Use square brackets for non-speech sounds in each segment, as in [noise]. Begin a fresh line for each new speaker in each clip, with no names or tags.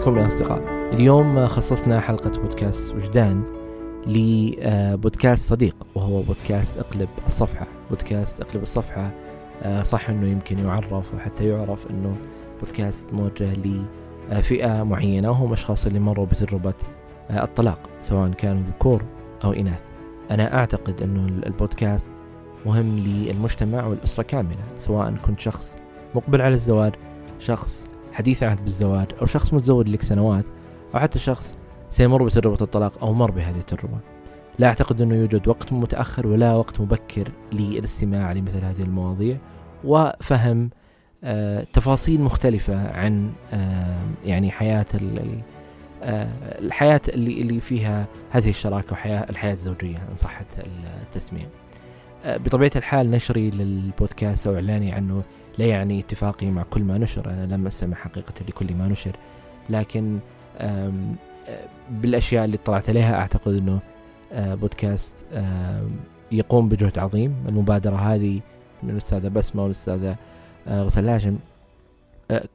بكم يا أصدقاء. اليوم خصصنا حلقة بودكاست وجدان لبودكاست صديق وهو بودكاست اقلب الصفحة. بودكاست اقلب الصفحة آه، صح إنه يمكن يعرف وحتى يعرف إنه بودكاست موجه لفئة معينة وهم أشخاص اللي مروا بتجربة آه، الطلاق سواء كانوا ذكور أو إناث. أنا أعتقد إنه البودكاست مهم للمجتمع والأسرة كاملة سواء كنت شخص مقبل على الزواج شخص حديث عهد بالزواج أو شخص متزوج لك سنوات أو حتى شخص سيمر بتجربة الطلاق أو مر بهذه التجربة لا أعتقد أنه يوجد وقت متأخر ولا وقت مبكر للاستماع لمثل هذه المواضيع وفهم آه تفاصيل مختلفة عن آه يعني حياة آه الحياة اللي اللي فيها هذه الشراكة وحياة الحياة الزوجية إن صحت التسمية. بطبيعة الحال نشري للبودكاست أو إعلاني عنه لا يعني اتفاقي مع كل ما نشر أنا لم أستمع حقيقة لكل ما نشر لكن بالأشياء اللي اطلعت عليها أعتقد أنه بودكاست يقوم بجهد عظيم المبادرة هذه من الأستاذة بسمة والأستاذة غسل هاشم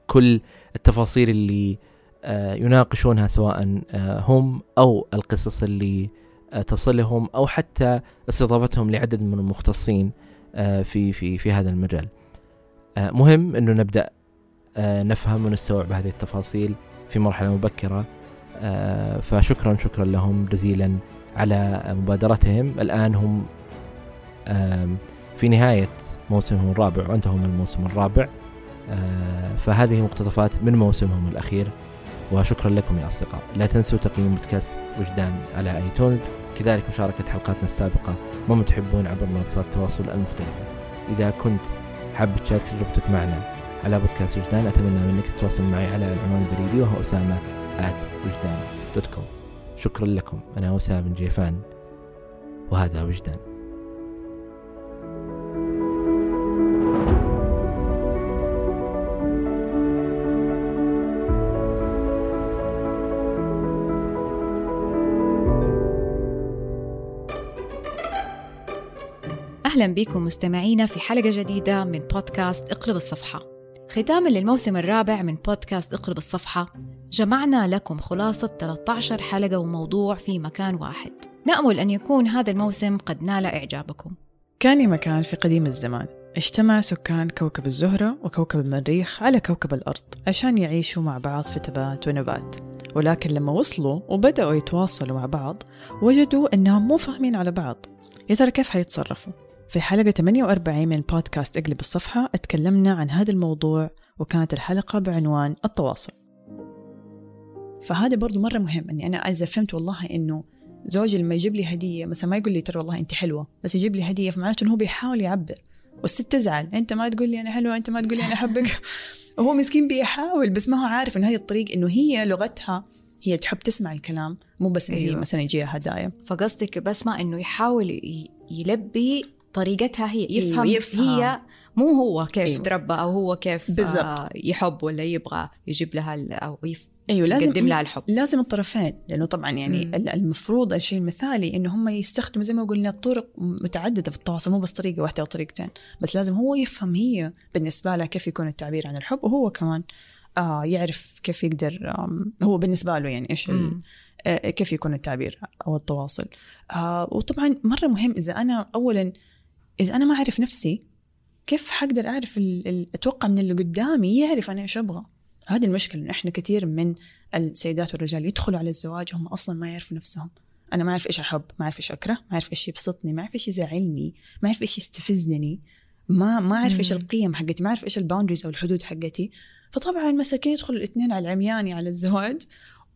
كل التفاصيل اللي يناقشونها سواء هم أو القصص اللي تصلهم أو حتى استضافتهم لعدد من المختصين في في في هذا المجال. آه، مهم إنه نبدأ آه، نفهم ونستوعب هذه التفاصيل في مرحلة مبكرة. آه، فشكرا شكرا لهم جزيلا على مبادرتهم. الآن هم في نهاية موسمهم الرابع وانتهوا الموسم الرابع. فهذه مقتطفات من موسمهم الأخير. وشكرا لكم يا أصدقاء. لا تنسوا تقييم بودكاست وجدان على iTunes. كذلك مشاركة حلقاتنا السابقة وما تحبون عبر منصات التواصل المختلفة. إذا كنت حاب تشارك تجربتك معنا على بودكاست وجدان. أتمنى منك تتواصل معي على العنوان البريدي وهو أسامة وجدان dot com شكرا لكم. أنا أسامة بن جيفان وهذا وجدان.
أهلا بكم مستمعينا في حلقة جديدة من بودكاست اقلب الصفحة. ختاما للموسم الرابع من بودكاست اقلب الصفحة جمعنا لكم خلاصة 13 حلقة وموضوع في مكان واحد. نأمل أن يكون هذا الموسم قد نال إعجابكم.
كان مكان في قديم الزمان. اجتمع سكان كوكب الزهرة وكوكب المريخ على كوكب الأرض عشان يعيشوا مع بعض في تبات ونبات. ولكن لما وصلوا وبدأوا يتواصلوا مع بعض وجدوا أنهم مو فاهمين على بعض. يا ترى كيف حيتصرفوا؟ في حلقة 48 من بودكاست أقلب الصفحة اتكلمنا عن هذا الموضوع وكانت الحلقة بعنوان التواصل. فهذا برضو مرة مهم أني أنا إذا فهمت والله إنه زوجي لما يجيب لي هدية مثلا ما يقول لي ترى والله أنت حلوة بس يجيب لي هدية فمعناته إنه هو بيحاول يعبر والست تزعل أنت ما تقول لي أنا حلوة أنت ما تقول لي أنا أحبك. [laughs] وهو مسكين بيحاول بس ما هو عارف إنه هذه الطريق إنه هي لغتها هي تحب تسمع الكلام مو بس أيوه. هي مثلا يجيها هدايا.
فقصدك بسمع إنه يحاول يلبي طريقتها هي يفهم, أيوة يفهم. هي مو هو كيف أيوة. تربى أو هو كيف بالزبط. آه يحب ولا يبغى يجيب لها أو يف...
أيوه لازم يقدم لها الحب لازم الطرفين لأنه طبعا يعني مم. المفروض الشيء المثالي إنه هم يستخدموا زي ما قلنا طرق متعددة في التواصل مو بس طريقة واحدة أو طريقتين بس لازم هو يفهم هي بالنسبة له كيف يكون التعبير عن الحب وهو كمان آه يعرف كيف يقدر هو بالنسبة له يعني إيش آه كيف يكون التعبير أو التواصل آه وطبعا مرة مهم إذا أنا اولا إذا أنا ما أعرف نفسي كيف حقدر أعرف أتوقع من اللي قدامي يعرف أنا إيش أبغى؟ هذه المشكلة انه إحنا كثير من السيدات والرجال يدخلوا على الزواج هم أصلا ما يعرفوا نفسهم. أنا ما أعرف إيش أحب ما أعرف إيش أكره ما أعرف إيش يبسطني ما أعرف إيش يزعلني ما أعرف إيش يستفزني. ما ما أعرف إيش القيم حقتي ما أعرف إيش الباوندريز أو الحدود حقتي. فطبعا مساكين يدخلوا الاثنين على العمياني على الزواج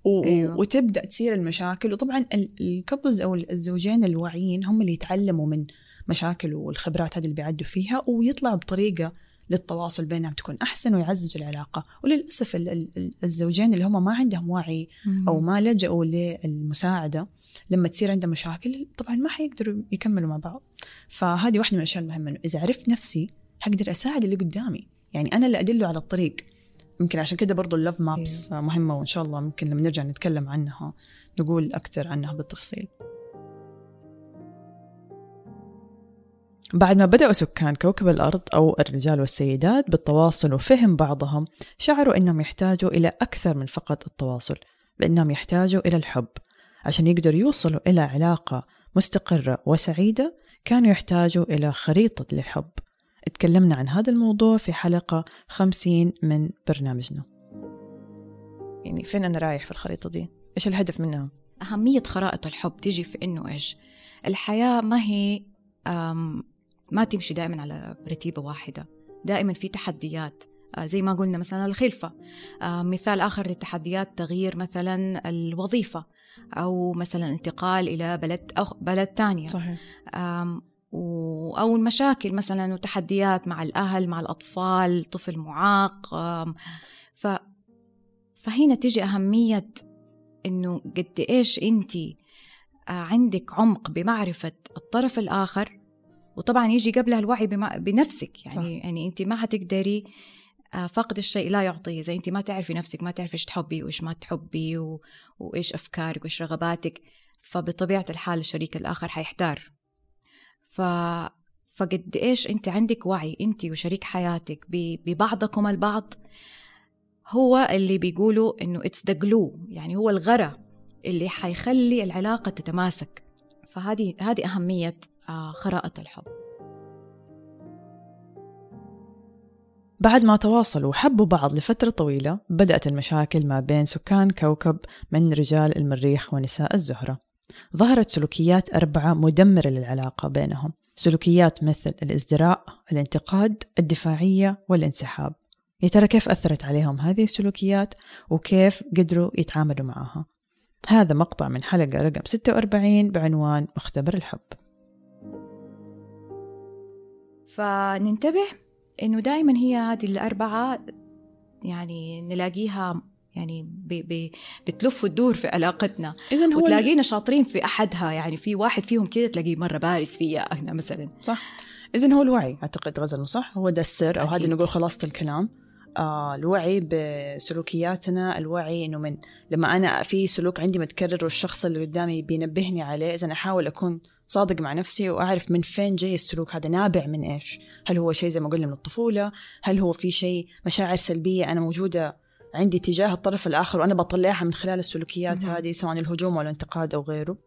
و... أيوه. وتبدأ تصير المشاكل. وطبعا الكبلز أو الزوجين الواعيين هم اللي يتعلموا من مشاكل والخبرات هذه اللي بيعدوا فيها ويطلعوا بطريقة للتواصل بينهم تكون أحسن ويعززوا العلاقة. وللأسف الزوجين اللي هم ما عندهم وعي أو ما لجأوا للمساعدة لما تصير عندهم مشاكل طبعا ما حيقدروا يكملوا مع بعض. فهذه واحدة من الأشياء المهمة إذا عرفت نفسي حقدر أساعد اللي قدامي. يعني أنا اللي أدله على الطريق. يمكن عشان كده برضو اللوف مابس مهمة وإن شاء الله ممكن لما نرجع نتكلم عنها نقول أكثر عنها بالتفصيل. بعد ما بدأوا سكان كوكب الأرض أو الرجال والسيدات بالتواصل وفهم بعضهم شعروا أنهم يحتاجوا إلى أكثر من فقط التواصل بأنهم يحتاجوا إلى الحب. عشان يقدروا يوصلوا إلى علاقة مستقرة وسعيدة كانوا يحتاجوا إلى خريطة للحب. اتكلمنا عن هذا الموضوع في حلقة خمسين من برنامجنا يعني فين أنا رايح في الخريطة دي؟ إيش الهدف منها؟
أهمية خرائط الحب تيجي في إنه إيش؟ الحياة ما هي ما تمشي دائما على رتيبة واحدة دائما في تحديات آه، زي ما قلنا مثلا الخلفة آه، مثال آخر للتحديات تغيير مثلا الوظيفة أو مثلا انتقال إلى بلد أو بلد تانية
صحيح
أو المشاكل مثلا وتحديات مع الأهل مع الأطفال طفل معاق ف فهنا تجي أهمية إنه قد إيش أنت آه، عندك عمق بمعرفة الطرف الآخر وطبعا يجي قبلها الوعي بنفسك يعني صح. يعني أنت ما حتقدري آه، فقد الشيء لا يعطيه زي أنت ما تعرفي نفسك ما تعرفي إيش تحبي وإيش ما تحبي و... وإيش أفكارك وإيش رغباتك فبطبيعة الحال الشريك الآخر حيحتار ف فقد إيش أنت عندك وعي أنت وشريك حياتك ببعضكم البعض؟ هو اللي بيقولوا إنه it's the glue يعني هو الغراء اللي حيخلي العلاقة تتماسك. فهذه هذه أهمية آه، خرائط الحب.
بعد ما تواصلوا وحبوا بعض لفترة طويلة بدأت المشاكل ما بين سكان كوكب من رجال المريخ ونساء الزهرة. ظهرت سلوكيات أربعة مدمرة للعلاقة بينهم. سلوكيات مثل الازدراء الانتقاد الدفاعية والانسحاب. يا ترى كيف أثرت عليهم هذه السلوكيات؟ وكيف قدروا يتعاملوا معها؟ هذا مقطع من حلقة رقم 46 بعنوان مختبر الحب.
فننتبه إنه دائما هي هذه الأربعة يعني نلاقيها يعني بي بي بتلف وتدور في علاقتنا.
اذا
هو وتلاقينا شاطرين في أحدها يعني في واحد فيهم كذا تلاقيه مرة بارز فيها إحنا مثلا.
صح. اذا هو الوعي أعتقد غزل صح؟ هو ده السر أو هذا نقول خلاصة الكلام. آه الوعي بسلوكياتنا الوعي إنه من لما أنا في سلوك عندي متكرر والشخص اللي قدامي بينبهني عليه اذا أحاول أكون صادق مع نفسي وأعرف من فين جاي السلوك هذا نابع من إيش؟ هل هو شيء زي ما قلنا من الطفولة؟ هل هو في شيء مشاعر سلبية أنا موجودة عندي تجاه الطرف الآخر وأنا بطلعها من خلال السلوكيات هذه سواء الهجوم أو الانتقاد أو غيره.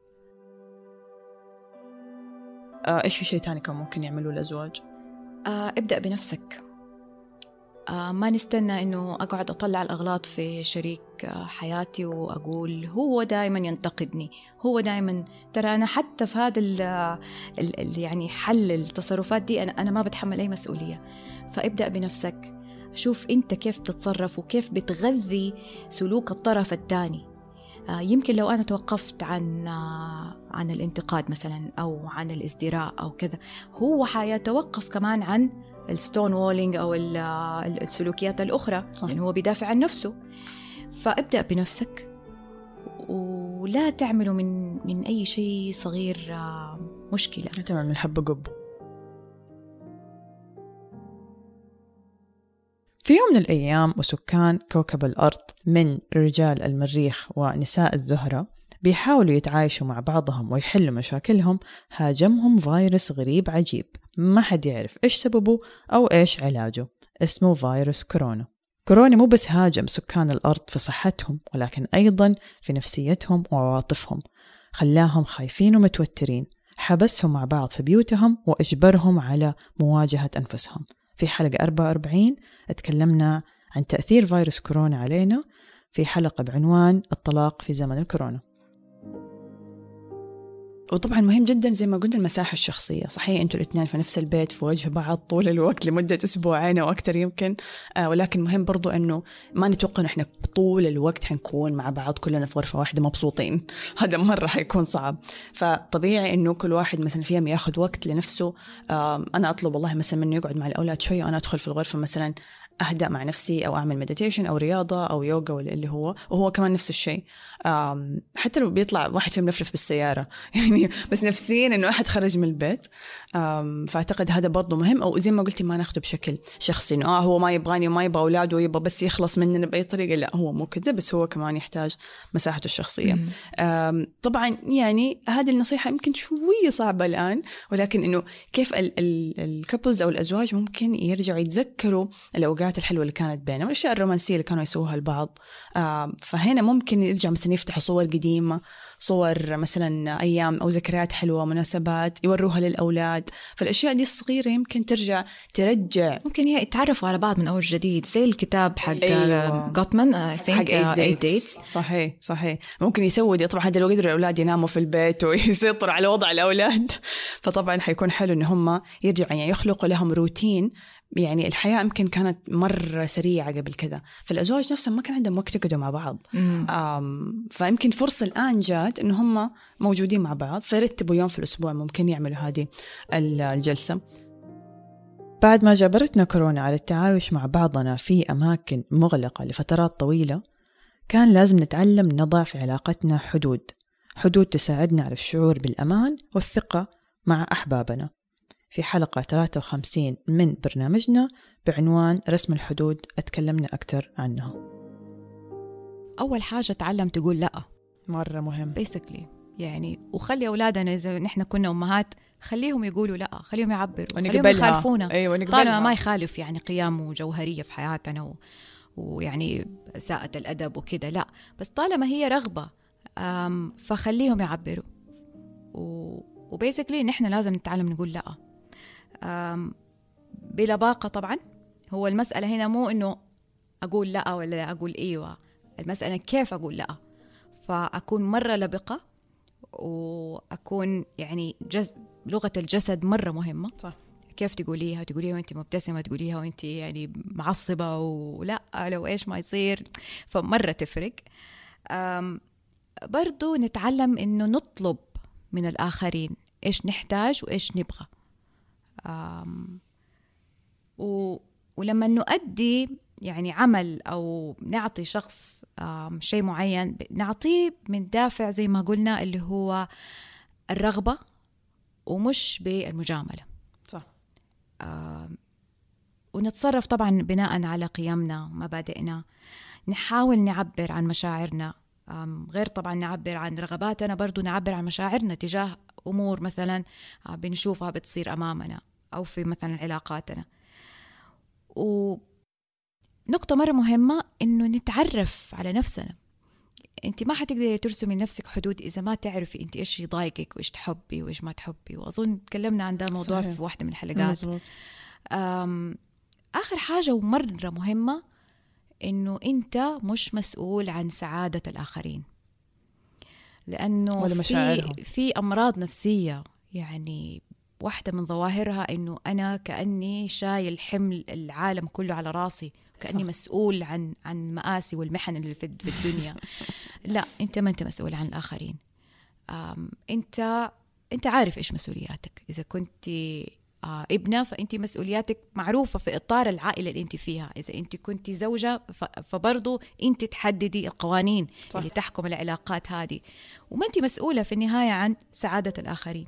آه إيش في شيء ثاني كان ممكن يعملوه الأزواج؟
آه ابدأ بنفسك. آه، ما نستنى إنه أقعد أطلع الأغلاط في شريك آه، حياتي وأقول هو دائما ينتقدني. هو دائما ترى أنا حتى في هذا ال ال يعني حل التصرفات دي أنا أنا ما بتحمل أي مسؤولية. فابدأ بنفسك. شوف انت كيف بتتصرف وكيف بتغذي سلوك الطرف الثاني. آه، يمكن لو أنا توقفت عن عن الانتقاد مثلا أو عن الازدراء أو كذا هو حيتوقف كمان عن الستون وولينج أو السلوكيات الأخرى صح. لأنه هو بيدافع عن نفسه. فابدأ بنفسك ولا تعملوا من من أي شيء صغير آه، مشكلة.
لا تعمل من حبه قب في يوم من الأيام وسكان كوكب الأرض من رجال المريخ ونساء الزهرة بيحاولوا يتعايشوا مع بعضهم ويحلوا مشاكلهم هاجمهم فيروس غريب عجيب. ما حد يعرف إيش سببه أو إيش علاجه. اسمه فيروس كورونا. كورونا مو بس هاجم سكان الأرض في صحتهم ولكن أيضا في نفسيتهم وعواطفهم. خلاهم خايفين ومتوترين. حبسهم مع بعض في بيوتهم وأجبرهم على مواجهة أنفسهم. في حلقة 44 تكلمنا عن تأثير فيروس كورونا علينا في حلقة بعنوان الطلاق في زمن الكورونا. وطبعا مهم جدا زي ما قلنا المساحة الشخصية. صحيح أنتوا الاثنين في نفس البيت في وجه بعض طول الوقت لمدة أسبوعين أو أكثر يمكن. آه ولكن مهم برضو إنه ما نتوقع إنه إحنا طول الوقت حنكون مع بعض كلنا في غرفة واحدة مبسوطين. [laughs] هذا مرة حيكون صعب. فطبيعي إنه كل واحد مثلا فيهم ياخذ وقت لنفسه. آه أنا أطلب والله مثلا منه يقعد مع الأولاد شوية وأنا أدخل في الغرفة مثلا أهدأ مع نفسي أو أعمل مديتيشن أو رياضة أو يوغا ولا اللي هو وهو كمان نفس الشيء. حتى لو بيطلع واحد فيهم ملفلف بالسيارة. [laughs] يعني بس نفسيا إنه أحد خرج من البيت. فأعتقد هذا برضه مهم. أو زي ما قلتي ما ناخده بشكل شخصي إنه آه هو ما يبغاني وما يبغى أولاده ويبغى بس يخلص مننا بأي طريقة. لا هو مو كذا بس هو كمان يحتاج مساحته الشخصية. طبعا يعني هذه النصيحة يمكن شوية صعبة الآن ولكن إنه كيف الكابلز أو الأزواج ممكن يرجعوا يتذكروا الأوقات الحلوة اللي كانت بينهم الأشياء الرومانسية اللي كانوا يسووها لبعض. فهنا ممكن يرجع مثلا يفتحوا صور قديمة صور مثلا أيام أو ذكريات حلوة مناسبات يوروها للأولاد فالأشياء دي الصغيرة يمكن ترجع ترجع.
ممكن هي يتعرفوا على بعض من أول جديد زي الكتاب حق
أيوة.
جوتمان
I
think
eight
8
dates.
dates
صحيح صحيح. ممكن يسوي طبعا هذا لو قدروا الأولاد يناموا في البيت [laughs] ويسيطروا على وضع الأولاد. فطبعا حيكون حلو إن هم يرجعوا يعني يخلقوا لهم روتين يعني الحياة يمكن كانت مرة سريعة قبل كذا. فالأزواج نفسهم ما كان عندهم وقت يقعدوا مع بعض. فيمكن فرصة الآن جات إن هم موجودين مع بعض فيرتبوا يوم في الأسبوع ممكن يعملوا هذه ال- الجلسة. بعد ما جبرتنا كورونا على التعايش مع بعضنا في أماكن مغلقة لفترات طويلة كان لازم نتعلم نضع في علاقتنا حدود. حدود تساعدنا على الشعور بالأمان والثقة مع أحبابنا. في حلقة 53 من برنامجنا بعنوان رسم الحدود أتكلمنا أكثر عنها.
أول حاجة تعلم تقول لأ.
مرة مهم.
بيسكلي يعني وخلي أولادنا إذا نحن كنا أمهات خليهم يقولوا لأ خليهم يعبروا خليهم يخالفونا.
أيوة
طالما ما يخالف يعني قيم جوهرية في حياتنا و... ويعني ساءة الأدب وكذا لأ. بس طالما هي رغبة فخليهم يعبروا. و... وبيسكلي نحن لازم نتعلم نقول لأ. أم، بلباقة طبعا. هو المسألة هنا مو إنه أقول لا ولا أقول إيوة المسألة كيف أقول لا. فأكون مرة لبقة وأكون يعني جز... لغة الجسد مرة مهمة.
صح.
كيف تقوليها؟ تقوليها وانت مبتسمة تقوليها وانت يعني معصبة ولا لو إيش ما يصير. فمرة تفرق. برضو نتعلم إنه نطلب من الآخرين إيش نحتاج وإيش نبغى. و... ولما نؤدي يعني عمل أو نعطي شخص شيء معين نعطيه من دافع زي ما قلنا اللي هو الرغبة ومش بالمجاملة.
صح.
ونتصرف طبعا بناء على قيمنا ومبادئنا نحاول نعبر عن مشاعرنا. غير طبعا نعبر عن رغباتنا برضو نعبر عن مشاعرنا تجاه أمور مثلا آه، بنشوفها بتصير أمامنا أو في مثلا علاقاتنا. ونقطة مرة مهمة إنه نتعرف على نفسنا. أنت ما حتقدري ترسمي لنفسك حدود إذا ما تعرفي أنت إيش يضايقك وإيش تحبي وإيش ما تحبي. وأظن تكلمنا عن ده الموضوع
صحيح.
في واحدة من الحلقات.
مزبوط.
آخر حاجة ومرة مهمة إنه أنت مش مسؤول عن سعادة الآخرين. لأنه
ولا
في,
مشاعرهم.
في أمراض نفسية يعني واحدة من ظواهرها إنه أنا كأني شايل حمل العالم كله على راسي كأني
صح.
مسؤول عن عن مآسي والمحن اللي في الدنيا [laughs] لا أنت ما أنت مسؤول عن الآخرين أم، أنت أنت عارف إيش مسؤولياتك إذا كنت آه ابنة فأنت مسؤولياتك معروفة في إطار العائلة اللي أنت فيها. إذا أنت كنت زوجة ف- فبرضو أنت تحددي القوانين صح. اللي تحكم العلاقات هذه. وما أنت مسؤولة في النهاية عن سعادة الآخرين.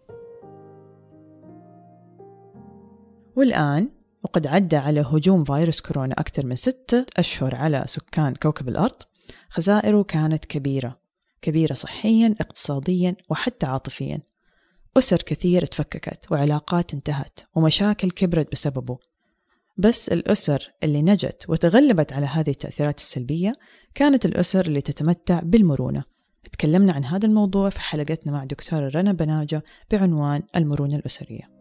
والآن وقد عدى على هجوم فيروس كورونا أكثر من ستة أشهر على سكان كوكب الأرض. خسائره كانت كبيرة كبيرة صحيا اقتصاديا وحتى عاطفيا. أسر كثير تفككت وعلاقات انتهت ومشاكل كبرت بسببه. بس الأسر اللي نجت وتغلبت على هذه التأثيرات السلبية كانت الأسر اللي تتمتع بالمرونة. تكلمنا عن هذا الموضوع في حلقتنا مع دكتورة رنا بناجة بعنوان المرونة الأسرية.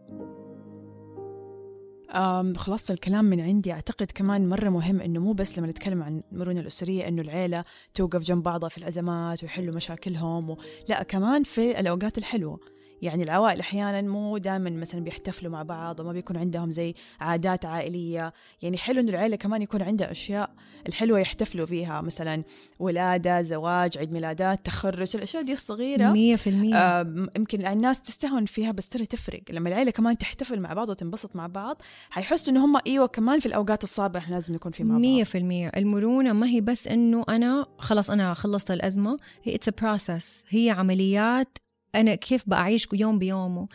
خلاصة الكلام من عندي. أعتقد كمان مرة مهم إنه مو بس لما نتكلم عن المرونة الأسرية إنه العيلة توقف جنب بعضها في الأزمات ويحلوا مشاكلهم و... لا كمان في الأوقات الحلوة. يعني العوائل أحيانا مو دائما مثلا بيحتفلوا مع بعض وما بيكون عندهم زي عادات عائلية. يعني حلو إنه العيلة كمان يكون عندها أشياء الحلوة يحتفلوا فيها مثلا ولادة زواج عيد ميلادات تخرج الأشياء دي الصغيرة
100%
آه، يمكن الناس تستهون فيها بس ترى تفرق. لما العيلة كمان تحتفل مع بعض وتنبسط مع بعض حيحسوا إنه هم إيوه كمان في الأوقات الصعبة إحنا لازم نكون في مع بعض.
مية في المية. المرونة ما هي بس إنه أنا خلاص أنا خلصت الأزمة هي it's a process. هي عمليات أنا كيف بعيش يوم بيومه؟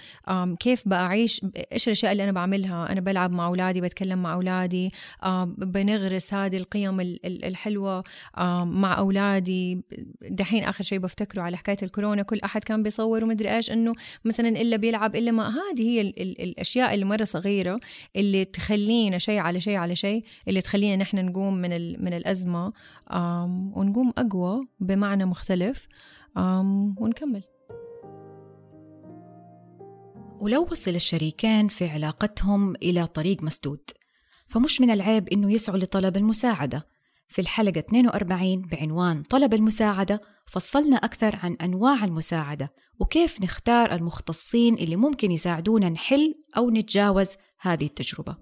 كيف بعيش؟ إيش الأشياء اللي أنا بعملها؟ أنا بلعب مع أولادي بتكلم مع أولادي um, بنغرس هذه القيم ال- ال- الحلوة um, مع أولادي. دحين آخر شيء بفتكره على حكاية الكورونا كل أحد كان بيصور ومدري إيش إنه مثلا إلا بيلعب إلا ما هذه هي ال- ال- الأشياء اللي مرة صغيرة اللي تخلينا شيء على شيء على شيء اللي تخلينا نحن نقوم من من الأزمة آم، ونقوم أقوى بمعنى مختلف ونكمل.
ولو وصل الشريكين في علاقتهم إلى طريق مسدود. فمش من العيب إنه يسعوا لطلب المساعدة. في الحلقة 42 بعنوان طلب المساعدة فصلنا أكثر عن أنواع المساعدة وكيف نختار المختصين اللي ممكن يساعدونا نحل أو نتجاوز هذه التجربة.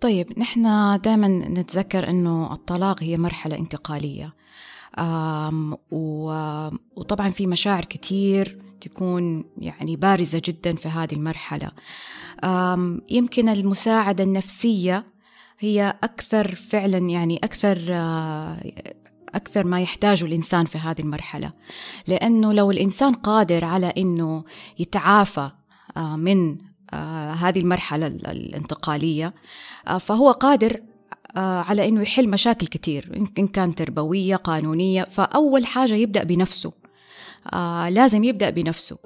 طيب نحن دائما نتذكر أنه الطلاق هي مرحلة انتقالية. وطبعا في مشاعر كتير تكون يعني بارزة جدا في هذه المرحلة. يمكن المساعدة النفسية هي أكثر فعلا يعني أكثر آه، أكثر ما يحتاجه الإنسان في هذه المرحلة. لأنه لو الإنسان قادر على أنه يتعافى آه، من آه، هذه المرحلة ال- الانتقالية فهو قادر على إنه يحل مشاكل كتير إن- إن كان تربوية قانونية فأول حاجة يبدأ بنفسه. آه لازم يبدأ بنفسه.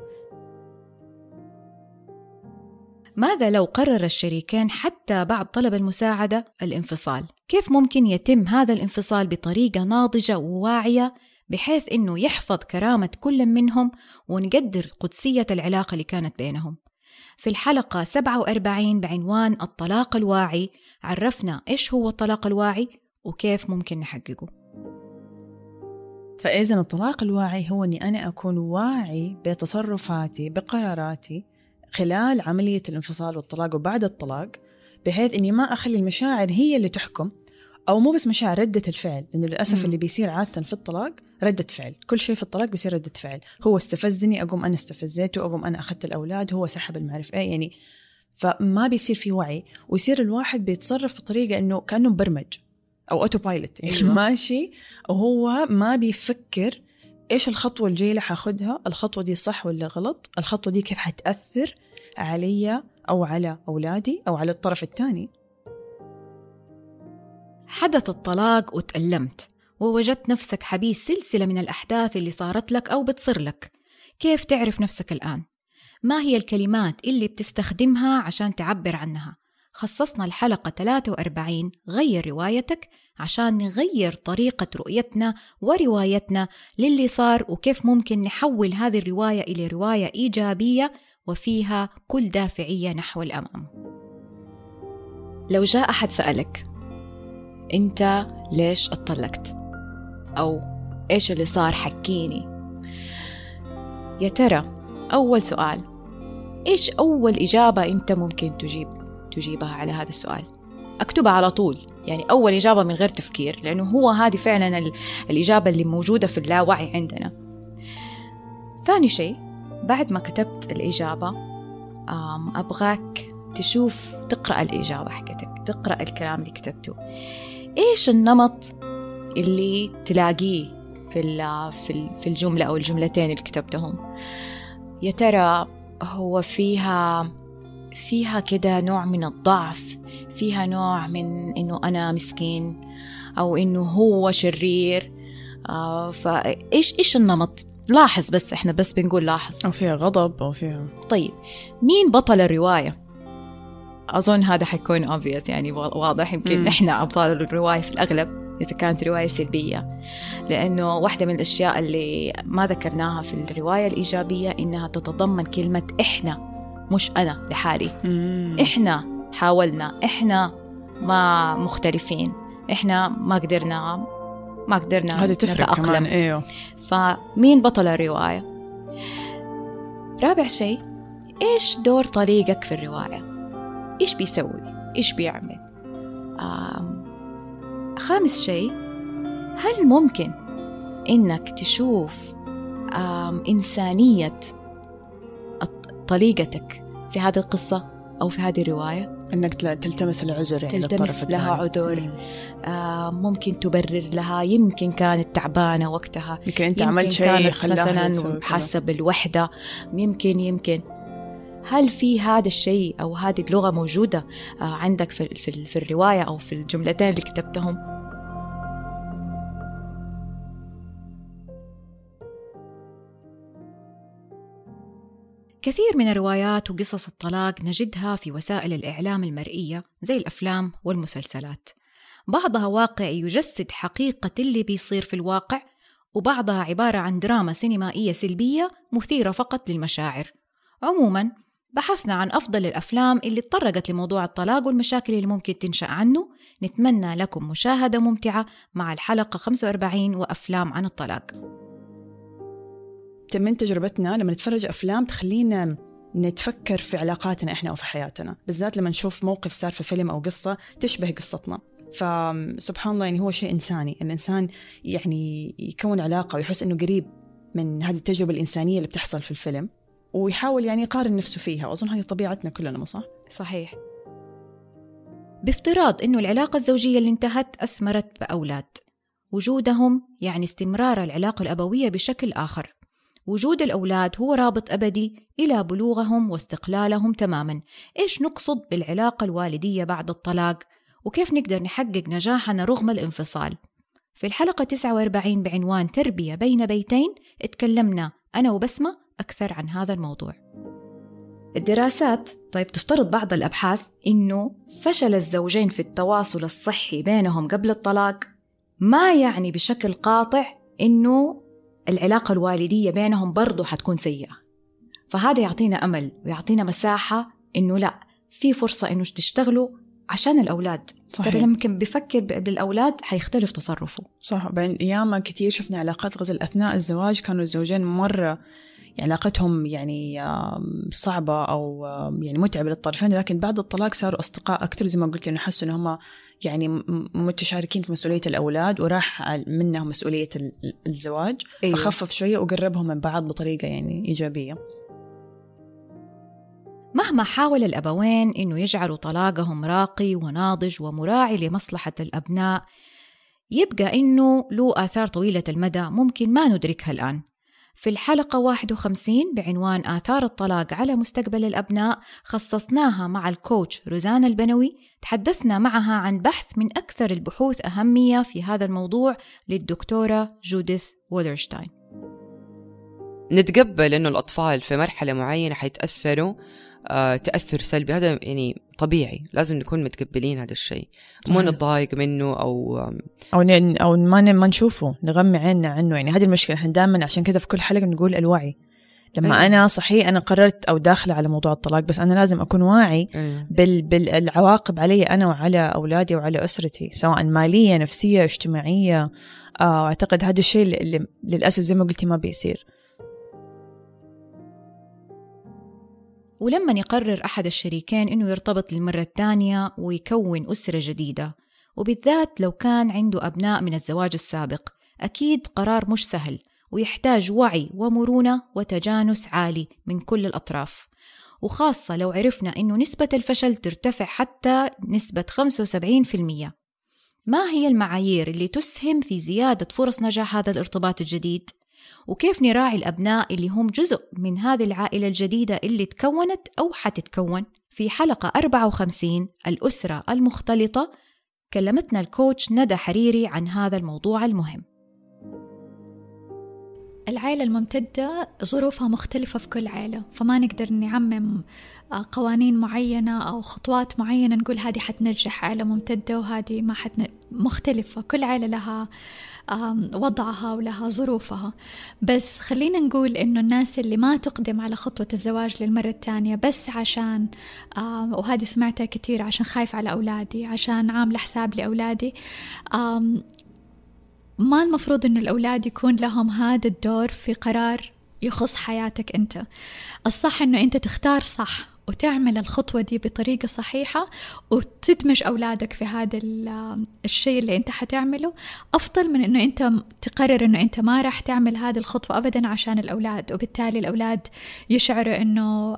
ماذا لو قرر الشريكين حتى بعد طلب المساعدة؟ الانفصال. كيف ممكن يتم هذا الانفصال بطريقة ناضجة وواعية بحيث إنه يحفظ كرامة كل منهم ونقدر قدسية العلاقة اللي كانت بينهم؟ في الحلقة 47 بعنوان الطلاق الواعي عرفنا إيش هو الطلاق الواعي وكيف ممكن نحققه.
فإذا الطلاق الواعي هو إني أنا أكون واعي بتصرفاتي بقراراتي خلال عملية الانفصال والطلاق وبعد الطلاق بحيث إني ما أخلي المشاعر هي اللي تحكم أو مو بس مشاعر ردة الفعل. لأنه للأسف. اللي بيصير عادة في الطلاق ردة فعل. كل شيء في الطلاق بيصير ردة فعل. هو استفزني أقوم أنا استفزيته أقوم أنا أخذت الأولاد هو سحب المعرفة إيه يعني؟ فما بيصير في وعي. ويصير الواحد بيتصرف بطريقة إنه كأنه مبرمج. أو أوتو بايلوت يعني
أيوة.
ماشي وهو ما بيفكر إيش الخطوة الجاية اللي حاخدها الخطوة دي صح ولا غلط الخطوة دي كيف حتأثر علي أو على أولادي أو على الطرف الثاني
حدث الطلاق وتألمت ووجدت نفسك حبيس سلسلة من الأحداث اللي صارت لك أو بتصير لك كيف تعرف نفسك الآن؟ ما هي الكلمات اللي بتستخدمها عشان تعبر عنها؟ خصصنا الحلقة 43 غير روايتك عشان نغير طريقة رؤيتنا وروايتنا للي صار وكيف ممكن نحول هذه الرواية إلى رواية إيجابية وفيها كل دافعية نحو الأمام لو جاء أحد سألك أنت ليش اتطلقت؟ أو إيش اللي صار حكيني؟ يا ترى أول سؤال إيش أول إجابة أنت ممكن تجيب تجيبها على هذا السؤال؟ أكتبها على طول يعني أول إجابة من غير تفكير لأنه هو هذه فعلا ال- الإجابة اللي موجودة في اللاوعي عندنا. ثاني شيء بعد ما كتبت الإجابة آم، أبغاك تشوف تقرأ الإجابة حقتك تقرأ الكلام اللي كتبته. إيش النمط اللي تلاقيه في في في الجملة أو الجملتين اللي كتبتهم؟ يا ترى هو فيها فيها كده نوع من الضعف فيها نوع من إنه أنا مسكين أو إنه هو شرير. آه فإيش إيش النمط؟ لاحظ بس إحنا بس بنقول لاحظ.
أو فيها غضب أو فيها.
طيب مين بطل الرواية؟ أظن هذا حيكون obvious يعني واضح. يمكن. نحن أبطال الرواية في الأغلب إذا كانت رواية سلبية. لأنه واحدة من الأشياء اللي ما ذكرناها في الرواية الإيجابية إنها تتضمن كلمة إحنا. مش أنا لحالي. إحنا حاولنا. إحنا ما مختلفين. إحنا ما قدرنا ما قدرنا
تفرق كمان.
نتأقلم.
إيوه.
فمين بطل الرواية؟ رابع شيء إيش دور طريقك في الرواية؟ إيش بيسوي؟ إيش بيعمل؟ خامس شيء هل ممكن إنك تشوف إنسانية طريقتك في هذه القصة أو في هذه الرواية؟
إنك تلتمس العذر
يعني تلتمس لها عذر. آه ممكن تبرر لها. يمكن كانت تعبانة وقتها.
يمكن أنت عملت شيء
مثلا حاسة بالوحدة. يمكن يمكن. هل في هذا الشيء أو هذه اللغة موجودة آه عندك في, في, في الرواية أو في الجملتين اللي كتبتهم؟ كثير من الروايات وقصص الطلاق نجدها في وسائل الإعلام المرئية زي الأفلام والمسلسلات. بعضها واقعي يجسد حقيقة اللي بيصير في الواقع وبعضها عبارة عن دراما سينمائية سلبية مثيرة فقط للمشاعر. عموما بحثنا عن أفضل الأفلام اللي تطرقت لموضوع الطلاق والمشاكل اللي ممكن تنشأ عنه. نتمنى لكم مشاهدة ممتعة مع الحلقة 45 وأفلام عن الطلاق.
من تجربتنا لما نتفرج أفلام تخلينا نتفكر في علاقاتنا إحنا وفي حياتنا بالذات لما نشوف موقف صار في فيلم أو قصة تشبه قصتنا. فسبحان الله يعني هو شيء إنساني الإنسان يعني يكون علاقة ويحس إنه قريب من هذه التجربة الإنسانية اللي بتحصل في الفيلم ويحاول يعني يقارن نفسه فيها وأظن هذه طبيعتنا كلنا صح؟
صحيح. بافتراض إنه العلاقة الزوجية اللي انتهت أثمرت بأولاد وجودهم يعني استمرار العلاقة الأبوية بشكل آخر. وجود الأولاد هو رابط أبدي إلى بلوغهم واستقلالهم تماما. إيش نقصد بالعلاقة الوالدية بعد الطلاق؟ وكيف نقدر نحقق نجاحنا رغم الانفصال؟ في الحلقة 49 بعنوان تربية بين بيتين اتكلمنا أنا وبسمة أكثر عن هذا الموضوع. الدراسات طيب تفترض بعض الأبحاث إنه فشل الزوجين في التواصل الصحي بينهم قبل الطلاق. ما يعني بشكل قاطع إنه العلاقة الوالدية بينهم برضو حتكون سيئة. فهذا يعطينا أمل ويعطينا مساحة إنه لا في فرصة إنه تشتغلوا عشان الأولاد. صحيح. ترى يمكن بفكر بالأولاد حيختلف تصرفه.
صح. بين أيام كثير شفنا علاقات غزل أثناء الزواج كانوا الزوجين مرة علاقتهم يعني صعبة أو يعني متعبة للطرفين لكن بعد الطلاق صاروا أصدقاء أكثر زي ما قلت إنه حسوا إن هم يعني متشاركين في مسؤولية الأولاد وراح منهم مسؤولية الزواج. أيوة. فخفف شوية وقربهم من بعض بطريقة يعني إيجابية.
مهما حاول الأبوين إنه يجعلوا طلاقهم راقي وناضج ومراعي لمصلحة الأبناء يبقى إنه له آثار طويلة المدى ممكن ما ندركها الآن. في الحلقة 51 بعنوان آثار الطلاق على مستقبل الأبناء خصصناها مع الكوتش روزانا البنوي. تحدثنا معها عن بحث من أكثر البحوث أهمية في هذا الموضوع للدكتورة جوديث وودرشتاين.
نتقبل أنه الأطفال في مرحلة معينة حيتأثروا تأثر سلبي. هذا يعني طبيعي لازم نكون متقبلين هذا الشيء. مو نتضايق منه أو
أو أو ما ما نشوفه نغمي عيننا عنه. يعني هذه المشكلة إحنا دائما عشان كذا في كل حلقة نقول الوعي. لما أيوة. أنا صحيح أنا قررت أو داخلة على موضوع الطلاق بس أنا لازم أكون واعي أيوة. بال بالعواقب علي أنا وعلى أولادي وعلى أسرتي سواء مالية نفسية اجتماعية. آه، أعتقد هذا الشيء اللي للأسف زي ما قلتي ما بيصير.
ولما يقرر أحد الشريكين إنه يرتبط للمرة الثانية ويكون أسرة جديدة. وبالذات لو كان عنده أبناء من الزواج السابق أكيد قرار مش سهل ويحتاج وعي ومرونة وتجانس عالي من كل الأطراف. وخاصة لو عرفنا إنه نسبة الفشل ترتفع حتى نسبة 75% ما هي المعايير اللي تسهم في زيادة فرص نجاح هذا الارتباط الجديد؟ وكيف نراعي الأبناء اللي هم جزء من هذه العائلة الجديدة اللي تكونت أو حتتكون؟ في حلقة 54 الأسرة المختلطة كلمتنا الكوتش ندى حريري عن هذا الموضوع المهم.
العائلة الممتدة ظروفها مختلفة في كل عائلة فما نقدر نعمم آه، قوانين معينة أو خطوات معينة نقول هذه حتنجح عائلة ممتدة وهذه ما حتن... مختلفة كل عائلة لها وضعها ولها ظروفها. بس خلينا نقول إنه الناس اللي ما تقدم على خطوة الزواج للمرة الثانية بس عشان وهذه سمعتها كثير عشان خايف على أولادي عشان عاملة حساب لأولادي ما المفروض إنه الأولاد يكون لهم هذا الدور في قرار يخص حياتك أنت. الصح أنه أنت تختار صح. وتعمل الخطوة دي بطريقة صحيحة وتدمج أولادك في هذا الشيء اللي أنت حتعمله. أفضل من أنه أنت تقرر أنه أنت ما راح تعمل هذه الخطوة أبدا عشان الأولاد وبالتالي الأولاد يشعروا أنه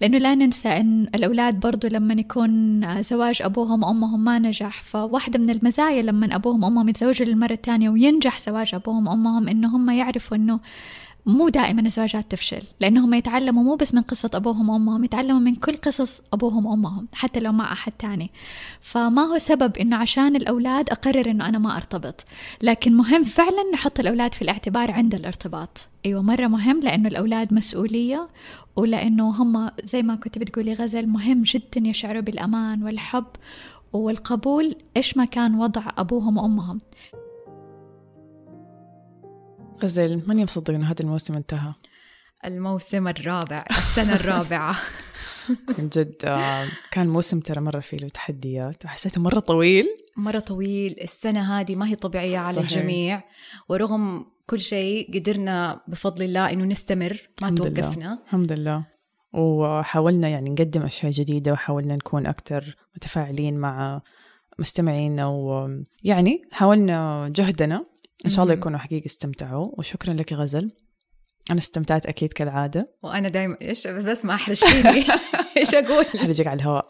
لأنه لا ننسى أن الأولاد برضو لما يكون زواج أبوهم وأمهم ما نجح فواحدة من المزايا لما أبوهم وأمهم يتزوجوا للمرة الثانية وينجح زواج أبوهم وأمهم أنه هم يعرفوا أنه مو دائما الزواجات تفشل لأنهم يتعلموا مو بس من قصة أبوهم وأمهم يتعلموا من كل قصص أبوهم وأمهم حتى لو مع أحد تاني. فما هو سبب إنه عشان الأولاد أقرر إنه أنا ما أرتبط. لكن مهم فعلا نحط الأولاد في الاعتبار عند الارتباط. أيوة مرة مهم لأنه الأولاد مسؤولية ولأنه هم زي ما كنت بتقولي غزل مهم جدا يشعروا بالأمان والحب والقبول إيش ما كان وضع أبوهم وأمهم.
غزل ماني مصدق إنه هذا الموسم انتهى؟
الموسم الرابع السنة الرابعة. [laughs]
من جد آه، كان موسم ترى مرة فيه له تحديات وحسيته مرة طويل.
مرة طويل السنة هذه ما هي طبيعية على صحيح. الجميع ورغم كل شيء قدرنا بفضل الله إنه نستمر ما الحمد توقفنا.
الله. الحمد لله. وحاولنا يعني نقدم أشياء جديدة وحاولنا نكون أكثر متفاعلين مع مستمعينا ويعني حاولنا جهدنا. إن شاء الله يكونوا حقيقة استمتعوا وشكرا لك غزل. أنا استمتعت أكيد كالعادة.
وأنا دائما إيش بس ما أحرجتيني. [laughs] إيش أقول؟ [laughs]
أحرجك على الهواء.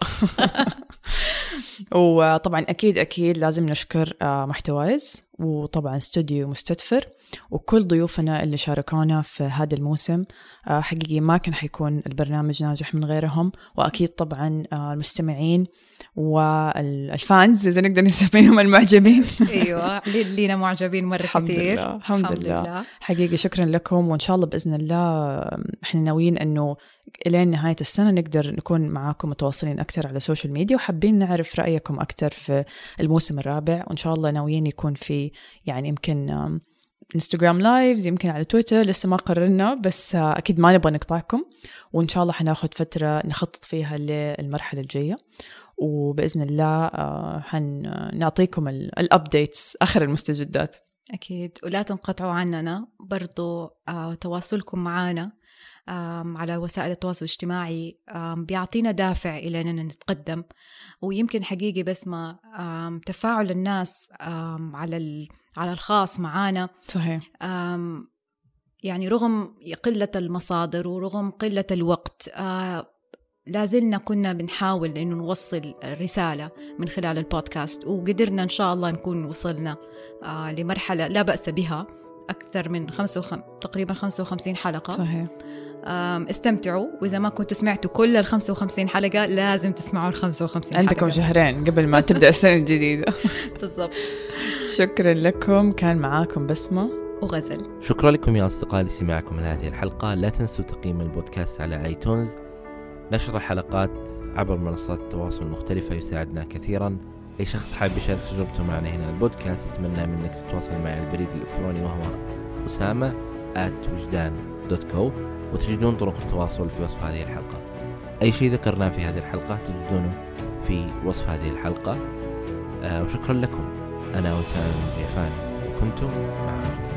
[laughs] وطبعا أكيد أكيد لازم نشكر آه، محتوايز. وطبعا استوديو مستدفر وكل ضيوفنا اللي شاركونا في هذا الموسم آه، حقيقي ما كان حيكون البرنامج ناجح من غيرهم وأكيد طبعا آه، المستمعين والفانز إذا نقدر نسميهم [laughs] المعجبين
أيوه لينا معجبين مرة
الحمد
كثير
لله. الحمد, الحمد لله. لله حقيقي شكرا لكم وإن شاء الله بإذن الله إحنا ناويين إنه إلين نهاية السنة نقدر نكون معاكم متواصلين أكثر على ال social media وحابين نعرف رأيكم أكثر في الموسم الرابع وإن شاء الله ناويين يكون في يعني يمكن Instagram lives يمكن على تويتر لسه ما قررنا بس آه، أكيد ما نبغى نقطعكم. وإن شاء الله حناخذ فترة نخطط فيها للمرحلة الجاية. وبإذن الله آه، حنعطيكم ال updates آخر المستجدات.
أكيد. ولا تنقطعوا عننا. برضو آه، تواصلكم معنا. على وسائل التواصل الاجتماعي بيعطينا دافع إلى أننا نتقدم. ويمكن حقيقي بس ما تفاعل الناس على على الخاص معانا.
صحيح.
يعني رغم قلة المصادر ورغم قلة الوقت لازلنا كنا بنحاول إنه نوصل رسالة من خلال البودكاست وقدرنا إن شاء الله نكون وصلنا لمرحلة لا بأس بها أكثر من خمسة وخم... تقريبا 55 حلقة.
صحيح.
استمتعوا. وإذا ما كنتوا سمعتوا كل ال 55 حلقة لازم تسمعوا ال 55
عندكم حلقة. شهرين قبل ما تبدأ السنة الجديدة. [laughs]
بالضبط.
شكرا لكم. كان معاكم بسمة
وغزل.
شكرا لكم يا اصدقائي لسماعكم لهذه الحلقة. لا تنسوا تقييم البودكاست على آيتونز. نشر الحلقات عبر منصات التواصل المختلفة يساعدنا كثيرا. أي شخص حاب يشارك تجربته معنا هنا البودكاست أتمنى منك تتواصل معي على البريد الإلكتروني وهو أسامة وجدان دوت كو وتجدون طرق التواصل في وصف هذه الحلقة. أي شيء ذكرناه في هذه الحلقة تجدونه في وصف هذه الحلقة. آه وشكرا لكم. أنا وسام الضيفان وكنتم مع وجدان